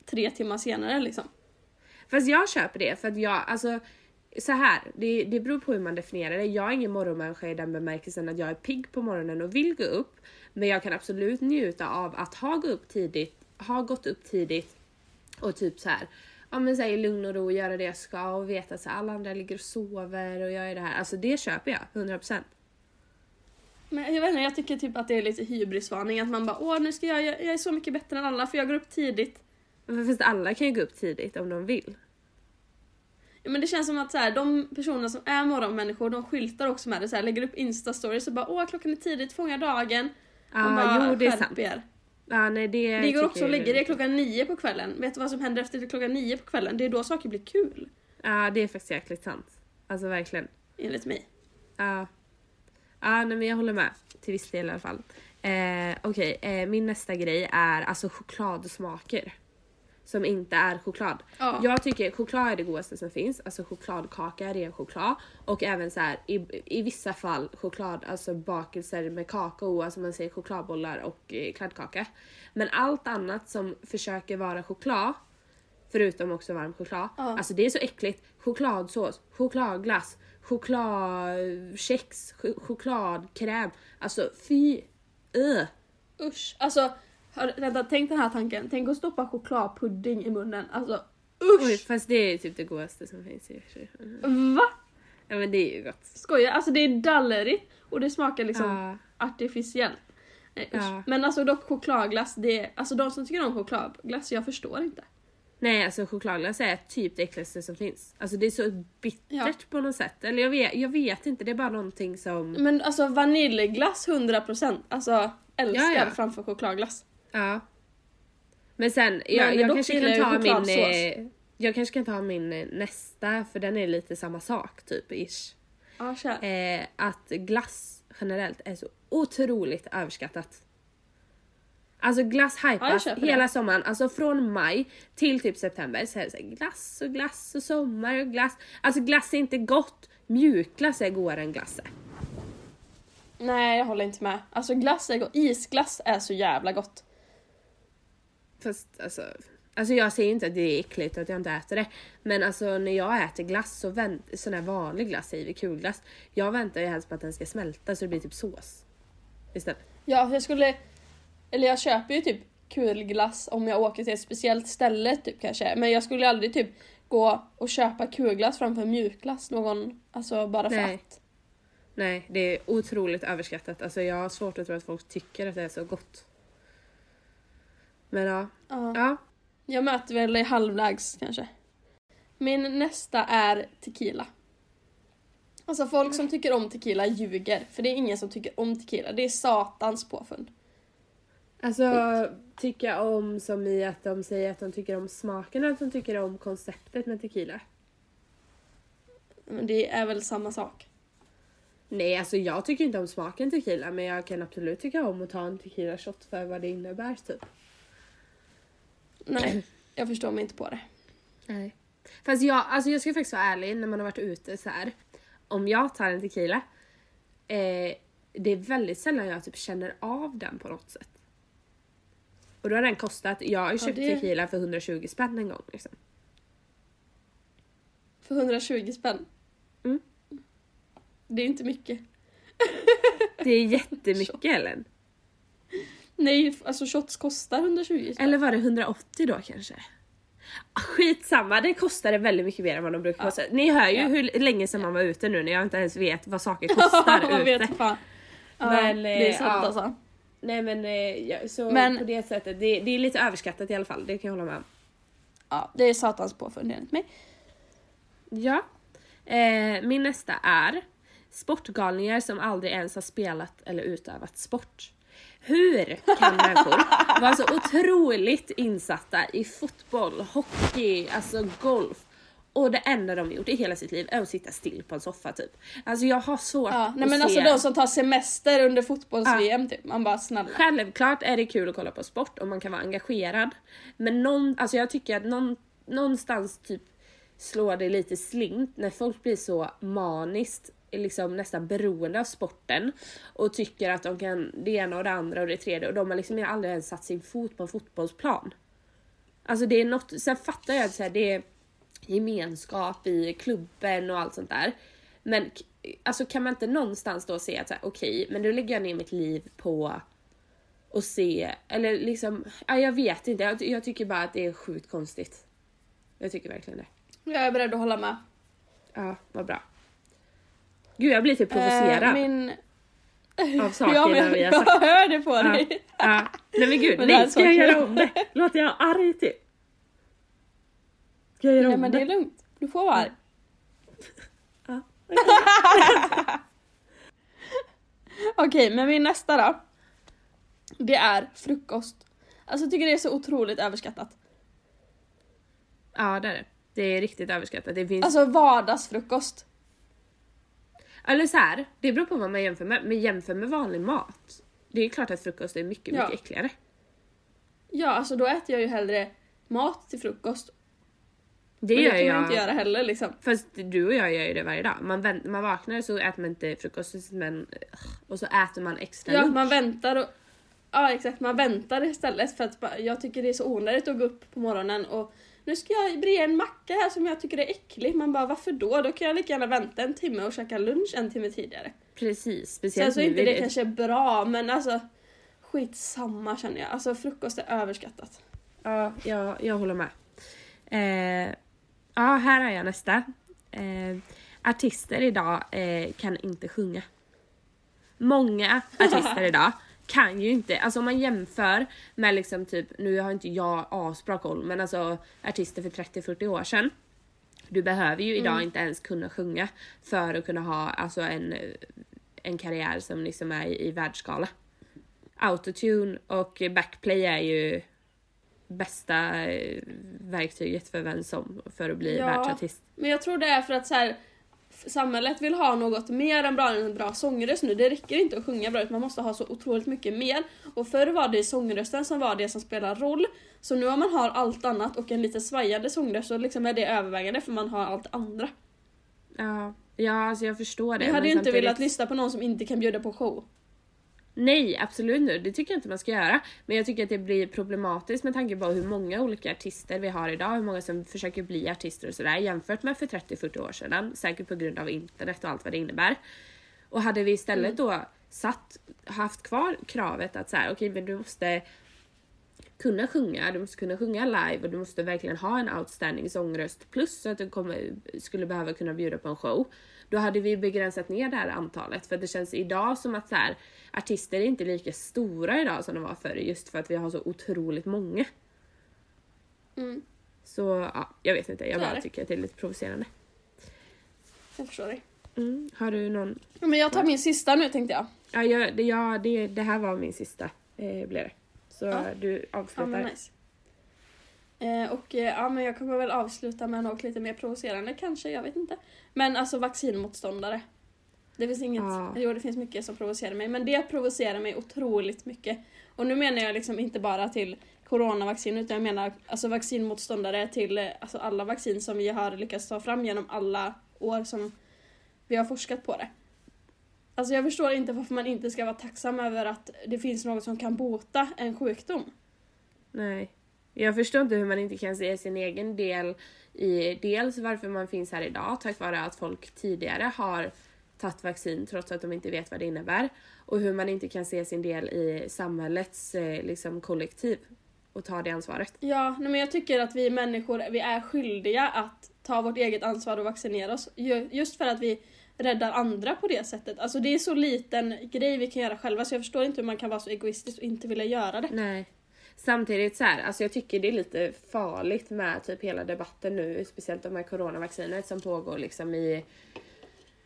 tre timmar senare liksom. Fast jag köper det för att jag, alltså så här, det, det beror på hur man definierar det. Jag är ingen morgonmänniska i den bemärkelsen att jag är pigg på morgonen och vill gå upp. Men jag kan absolut njuta av att ha gått upp tidigt, ha gått upp tidigt och typ så här, ja men säg lugn och ro, göra det jag ska och veta att så här, alla andra ligger och sover och jag är det här. Alltså det köper jag, 100%. Men jag vet inte, jag tycker typ att det är lite hybrisvarning att man bara åh nu ska jag, jag, jag är så mycket bättre än alla för jag går upp tidigt. Men Fast alla kan ju gå upp tidigt om de vill. Ja, men det känns som att så här, de personer som är morgonmänniskor de skyltar också med det så här, lägger upp instastories och bara åh klockan är tidigt, fånga dagen. Ja, bara, jo det är "Skärp sant. er." Ja, nej, det Det går också är lägga det klockan nio på kvällen. Vet du vad som händer efter klockan nio på kvällen? Det är då saker blir kul. Ja, det är faktiskt jäkligt sant. Alltså verkligen. Enligt mig. Ja. Ja, nej, men jag håller med. Till viss del i alla fall. Eh, Okej, eh, min nästa grej är alltså chokladsmaker. Som inte är choklad. Ja. Jag tycker choklad är det godaste som finns. Alltså chokladkaka, ren choklad. Och även så här i, i vissa fall choklad, alltså bakelser med kakao, alltså man säger chokladbollar och eh, kladdkaka. Men allt annat som försöker vara choklad, förutom också varm choklad, Ja. alltså det är så äckligt. Chokladsås, chokladglass, chokladkex, ch- chokladkräm. Alltså fy! Uh. Usch. Alltså, vänta, tänk den här tanken. Tänk att stoppa chokladpudding i munnen. Alltså Oj, usch! fast det är typ det godaste som finns i sig. Va? Ja men det är ju gott. Skojar? Alltså det är dallerigt och det smakar liksom Ja. artificiellt. Nej. Ja. Men alltså dock chokladglass, det är, alltså de som tycker om chokladglass, jag förstår inte. Nej alltså chokladglass är typ det äckligaste som finns. Alltså det är så bittert Ja. på något sätt. Eller jag vet, jag vet inte, det är bara någonting som... Men alltså vaniljglass 100%, alltså älskar Ja, ja. framför chokladglass. Ja. Men sen, jag, Men jag dock kanske kan jag ta min... eh, Jag kanske kan ta min eh, nästa, för den är lite samma sak typ ish. Ja, kör. Eh, att glass generellt är så otroligt överskattat. Alltså glass Ja, jag hypas det. hela sommaren, alltså från maj till typ september så är det så glass och glass och sommar och glass. Alltså glass är inte gott, mjukglass är godare än glass är. Nej, jag håller inte med. Alltså glass är gott. Isglass är så jävla gott. Fast alltså, alltså jag säger inte att det är äckligt att jag inte äter det. Men alltså när jag äter glass, så vänt, sån här vanlig glass säger vi, kulglass. Jag väntar ju helst på att den ska smälta så det blir typ sås. Istället. Ja, jag skulle... Eller jag köper ju typ kulglass om jag åker till ett speciellt ställe typ kanske. Men jag skulle aldrig typ gå och köpa kulglass framför mjukglass någon, alltså bara för Nej. att. Nej, det är otroligt överskattat. Alltså jag har svårt att tro att folk tycker att det är så gott. Men ja. Ja. ja. Jag möter väl i halvvägs kanske. Min nästa är tequila. Alltså folk som tycker om tequila ljuger, för det är ingen som tycker om tequila. Det är satans påfund. Alltså tycka om som i att de säger att de tycker om smaken eller att de tycker om konceptet med tequila. Men det är väl samma sak. Nej, alltså jag tycker inte om smaken tequila men jag kan absolut tycka om att ta en tequila shot för vad det innebär typ. Nej, jag förstår mig inte på det. Nej. Fast jag, alltså jag ska faktiskt vara ärlig när man har varit ute så här. Om jag tar en tequila, eh, det är väldigt sällan jag typ känner av den på något sätt. Och då har den kostat, jag har ju Ja, köpt det- tequila för 120 spänn en gång liksom. För 120 spänn. Mm. Det är inte mycket. Det är jättemycket Ellen. Nej, alltså shots kostar 120 spänn. Eller var det 180 då kanske? Ah, Skitsamma, det kostade väldigt mycket mer än vad de brukar Ja. kosta. Ni hör ju Ja. hur länge sedan man var ute nu när jag inte ens vet vad saker kostar ute. vet fan. Ja, Men, det är eh, sant ja. alltså. Nej men eh, ja, så Men- på det sättet, det, det är lite överskattat i alla fall, det kan jag hålla med om. Ja, det är satans påfund enligt mig. Ja. Eh, min nästa är sportgalningar som aldrig ens har spelat eller utövat sport. Hur kan människor vara så otroligt insatta i fotboll, hockey, alltså golf och det enda de gjort i hela sitt liv är att sitta still på en soffa typ. Alltså jag har svårt Ja, nej att men se... alltså de som tar semester under fotbolls-VM typ. Man bara snälla. Självklart är det kul att kolla på sport och man kan vara engagerad. Men någon, alltså jag tycker att någon, någonstans typ slår det lite slint när folk blir så maniskt liksom nästan beroende av sporten och tycker att de kan det ena och det andra och det tredje och de har liksom aldrig ens satt sin fot på en fotbollsplan. Alltså det är något, sen fattar jag att det är gemenskap i klubben och allt sånt där. Men alltså kan man inte någonstans då se att okej, men då lägger jag ner mitt liv på att se, eller liksom, ja, jag vet inte, jag, jag tycker bara att det är sjukt konstigt. Jag tycker verkligen det. Jag är beredd att hålla med. Ja, vad bra. Gud jag blir typ provocerad Eh, min... av sakerna ja, men vi har sagt. jag hör det på Ja, dig. ja. Nej men gud, Men det nej ska jag göra om det? Låter jag arg typ? Ska jag göra Nej om men det är lugnt. Du får vara arg. Ja. Okej, men min nästa då. Det är frukost. Alltså jag tycker det är så otroligt överskattat. Ja det är det. Det är riktigt överskattat. Det finns... Alltså vardagsfrukost. Eller så här, det beror på vad man jämför med. Men jämför med vanlig mat. Det är klart att frukost är mycket, Ja. mycket äckligare. Ja, alltså då äter jag ju hellre mat till frukost. Det Men gör det kan man jag. inte göra heller liksom. Fast du och jag gör ju det varje dag. Man, vänt, man vaknar så äter man inte frukost men, och så äter man extra Ja, lunch. man väntar och... Ja exakt, man väntar istället för att jag tycker det är så onödigt att gå upp på morgonen och nu ska jag bre en macka här som jag tycker är äcklig. Man bara varför då? Då kan jag lika gärna vänta en timme och käka lunch en timme tidigare. Precis, Sen speciellt så är nu inte det det. kanske bra men alltså skitsamma känner jag. Alltså frukost är överskattat. Ja, jag, jag håller med. Eh, ja, här är jag nästa. Eh, artister idag eh, kan inte sjunga. Många artister idag kan ju inte, alltså om man jämför med liksom typ, nu har inte jag asbra koll, men alltså artister för 30-40 år sedan. Du behöver ju idag inte ens kunna sjunga för att kunna ha alltså en, en karriär som liksom är i, i världsskala. Autotune och backplay är ju bästa eh, verktyget för vem som för att bli Ja. världsartist. Men jag tror det är för att så här, samhället vill ha något mer än bara en bra sångröst nu. Det räcker inte att sjunga bra utan man måste ha så otroligt mycket mer. Och förr var det sångrösten som var det som spelar roll. Så nu om man har allt annat och en lite svajande sångröst så liksom är det övervägande för man har allt andra. Ja, ja alltså jag förstår det. Jag hade ju inte samtidigt- velat lyssna på någon som inte kan bjuda på show. Nej, absolut nu. Det tycker jag inte man ska göra. Men jag tycker att det blir problematiskt med tanke på hur många olika artister vi har idag, hur många som försöker bli artister och sådär jämfört med för 30-40 år sedan. Säkert på grund av internet och allt vad det innebär. Och hade vi istället då satt, haft kvar kravet att så här, okej men du måste kunna sjunga, du måste kunna sjunga live och du måste verkligen ha en outstanding sångröst plus att du kommer, skulle behöva kunna bjuda på en show. Då hade vi begränsat ner det här antalet för det känns idag som att så här, artister är inte lika stora idag som de var förr just för att vi har så otroligt många. Mm, Så ja, jag vet inte, jag bara tycker att det är lite provocerande. jag förstår dig. Mm. Har du någon? Men jag tar min sista nu tänkte jag. Ja, jag, det, ja det, det här var min sista, eh, blev det. Så Ja. du Ja avslutar. men nice. Eh, och eh, ja men jag kommer väl avsluta med något lite mer provocerande kanske, jag vet inte. Men alltså vaccinmotståndare. Det finns inget, Ja. jo det finns mycket som provocerar mig men det provocerar mig otroligt mycket. Och nu menar jag liksom inte bara till coronavaccin utan jag menar alltså vaccinmotståndare till eh, alltså alla vaccin som vi har lyckats ta fram genom alla år som vi har forskat på det. Alltså jag förstår inte varför man inte ska vara tacksam över att det finns något som kan bota en sjukdom. Nej. Jag förstår inte hur man inte kan se sin egen del i dels varför man finns här idag tack vare att folk tidigare har tagit vaccin trots att de inte vet vad det innebär. Och hur man inte kan se sin del i samhällets eh, liksom, kollektiv och ta det ansvaret. Ja, men jag tycker att vi människor vi är skyldiga att ta vårt eget ansvar och vaccinera oss. Ju- Just för att vi räddar andra på det sättet. Alltså det är så liten grej vi kan göra själva så jag förstår inte hur man kan vara så egoistisk och inte vilja göra det. Nej. Samtidigt så här, alltså jag tycker det är lite farligt med typ hela debatten nu, speciellt om här coronavaccinet som pågår liksom i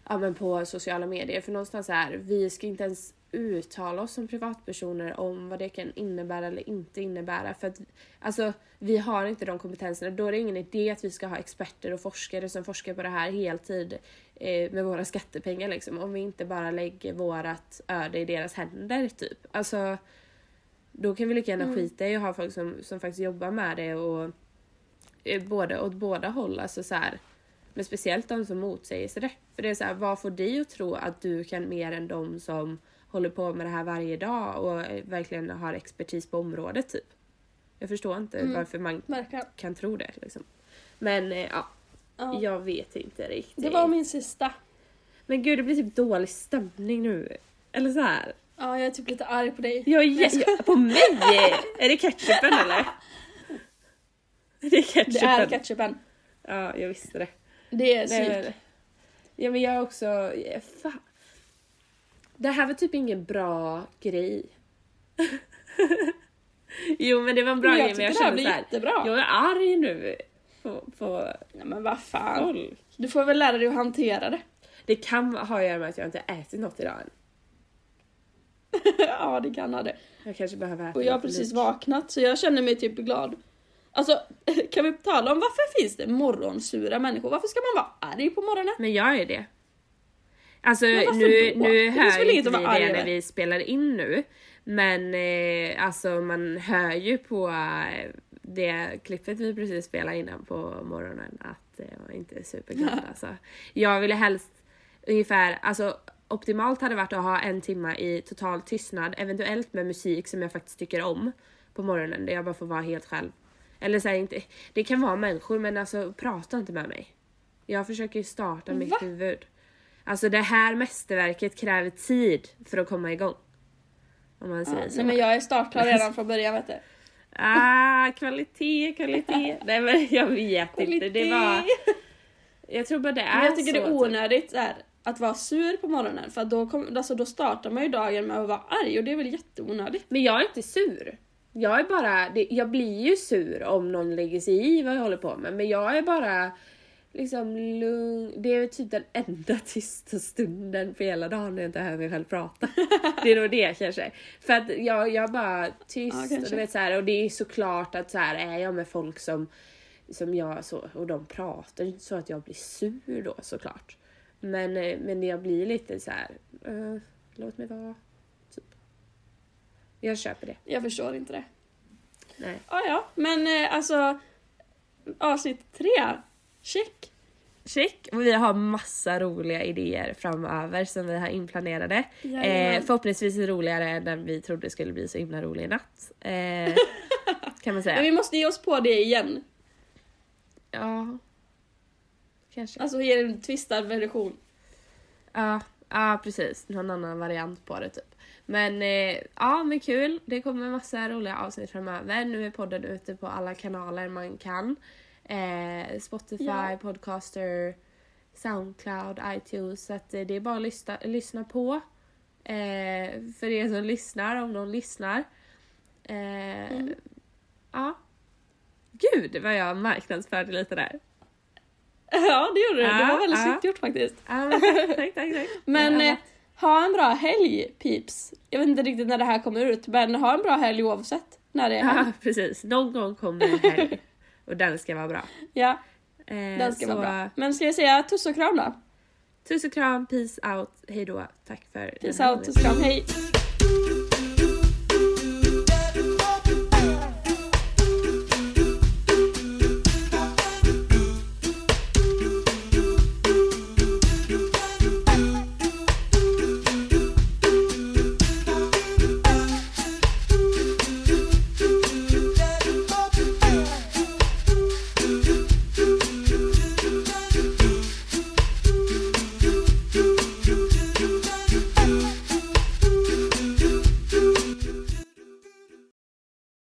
ja, men på sociala medier. För någonstans så här, vi ska inte ens uttala oss som privatpersoner om vad det kan innebära eller inte innebära. För att alltså, vi har inte de kompetenserna. Då är det ingen idé att vi ska ha experter och forskare som forskar på det här heltid eh, med våra skattepengar liksom. Om vi inte bara lägger vårat öde i deras händer typ. Alltså, då kan vi lika gärna Mm. skita i att ha folk som, som faktiskt jobbar med det och eh, både åt båda håll. Alltså så här, men speciellt de som motsäger sig det. För det är så här, vad får dig att tro att du kan mer än de som håller på med det här varje dag och eh, verkligen har expertis på området typ. Jag förstår inte Mm. varför man Verkligen. kan tro det liksom. Men eh, ja, Ja. jag vet inte riktigt. Det var min sista. Men gud det blir typ dålig stämning nu. Eller så här. Ja, jag är typ lite arg på dig. Jag, jag, skojar. på mig? Är det ketchupen eller? Det är ketchupen. Det är ketchupen. Ja, jag visste det. Det är psyk. ja men jag också, ja, fan. Det här var typ ingen bra grej. jo men det var en bra jag grej men jag kände såhär, jag är arg nu på, på Ja, men vad fan. folk. Du får väl lära dig att hantera det. Det kan ha att göra med att jag inte ätit något idag än. ja, det kan ha det. Jag kanske behöver äta Och jag har precis lunch. vaknat så jag känner mig typ glad. Alltså, kan vi tala om varför finns det morgonsura människor? Varför ska man vara arg på morgonen? Men jag är det. Alltså nu, då? nu hör inte vi det när vi spelar in nu. Men eh, alltså man hör ju på eh, det klippet vi precis spelade innan på morgonen att eh, jag inte är superglad alltså. Jag ville helst ungefär, alltså optimalt hade varit att ha en timme i total tystnad, eventuellt med musik som jag faktiskt tycker om på morgonen där jag bara får vara helt själv. Eller så här, inte, det kan vara människor men alltså prata inte med mig. Jag försöker ju starta mitt Va? huvud. Alltså det här mästerverket kräver tid för att komma igång. Om man säger Ja, så. nej men jag är startklar redan från början vet du. Ah, kvalitet, kvalitet. Nej men jag vet inte. Det var... Jag tror bara det är Men jag tycker så. det är onödigt så här, att vara sur på morgonen för då, kom, alltså, då startar man ju dagen med att vara arg och det är väl jätteonödigt. Men jag är inte sur. Jag är bara, det, jag blir ju sur om någon lägger sig i vad jag håller på med. Men jag är bara liksom lugn. Det är typ den enda tysta stunden på hela dagen när jag inte hör mig själv prata. Det är nog det kanske. För att jag, jag är bara tyst Ja, och du vet så här, och det är såklart att så här är jag med folk som, som jag så, och de pratar inte så att jag blir sur då såklart. Men, eh, men jag blir lite så här. eh, låt mig vara. Typ. Jag köper det. Jag förstår inte det. Nej. Ja, ja, men eh, alltså avsnitt tre, check. Check! Och vi har massa roliga idéer framöver som vi har inplanerade. Eh, förhoppningsvis roligare än den vi trodde skulle bli så himla rolig i natt. Eh, kan man Men säga. vi måste ge oss på det igen. Ja. Kanske. Alltså ge en twistad version. Ja, ja precis. Någon annan variant på det typ. Men eh, ja, men kul. Det kommer massa roliga avsnitt framöver. Nu är podden ute på alla kanaler man kan. Eh, Spotify, Ja. Podcaster, Soundcloud, iTunes. Så att eh, det är bara att lyssna, lyssna på. Eh, för er som lyssnar, om någon lyssnar. Eh, Mm. Ja. Gud vad jag marknadsförde lite där. Ja, det gjorde du. Det Ja, var väldigt ja. snyggt gjort faktiskt. Men tack, tack, tack. Men eh, ha en bra helg, peeps. Jag vet inte riktigt när det här kommer ut, men ha en bra helg oavsett när det är helg. Ja, precis. Någon gång kommer en helg. Och den ska vara bra. Ja, Eh, den ska så, vara bra. Men ska jag säga tuss och kram då? Tusen kram, peace out, hejdå. Tack för Peace out, tuss och kram, hej!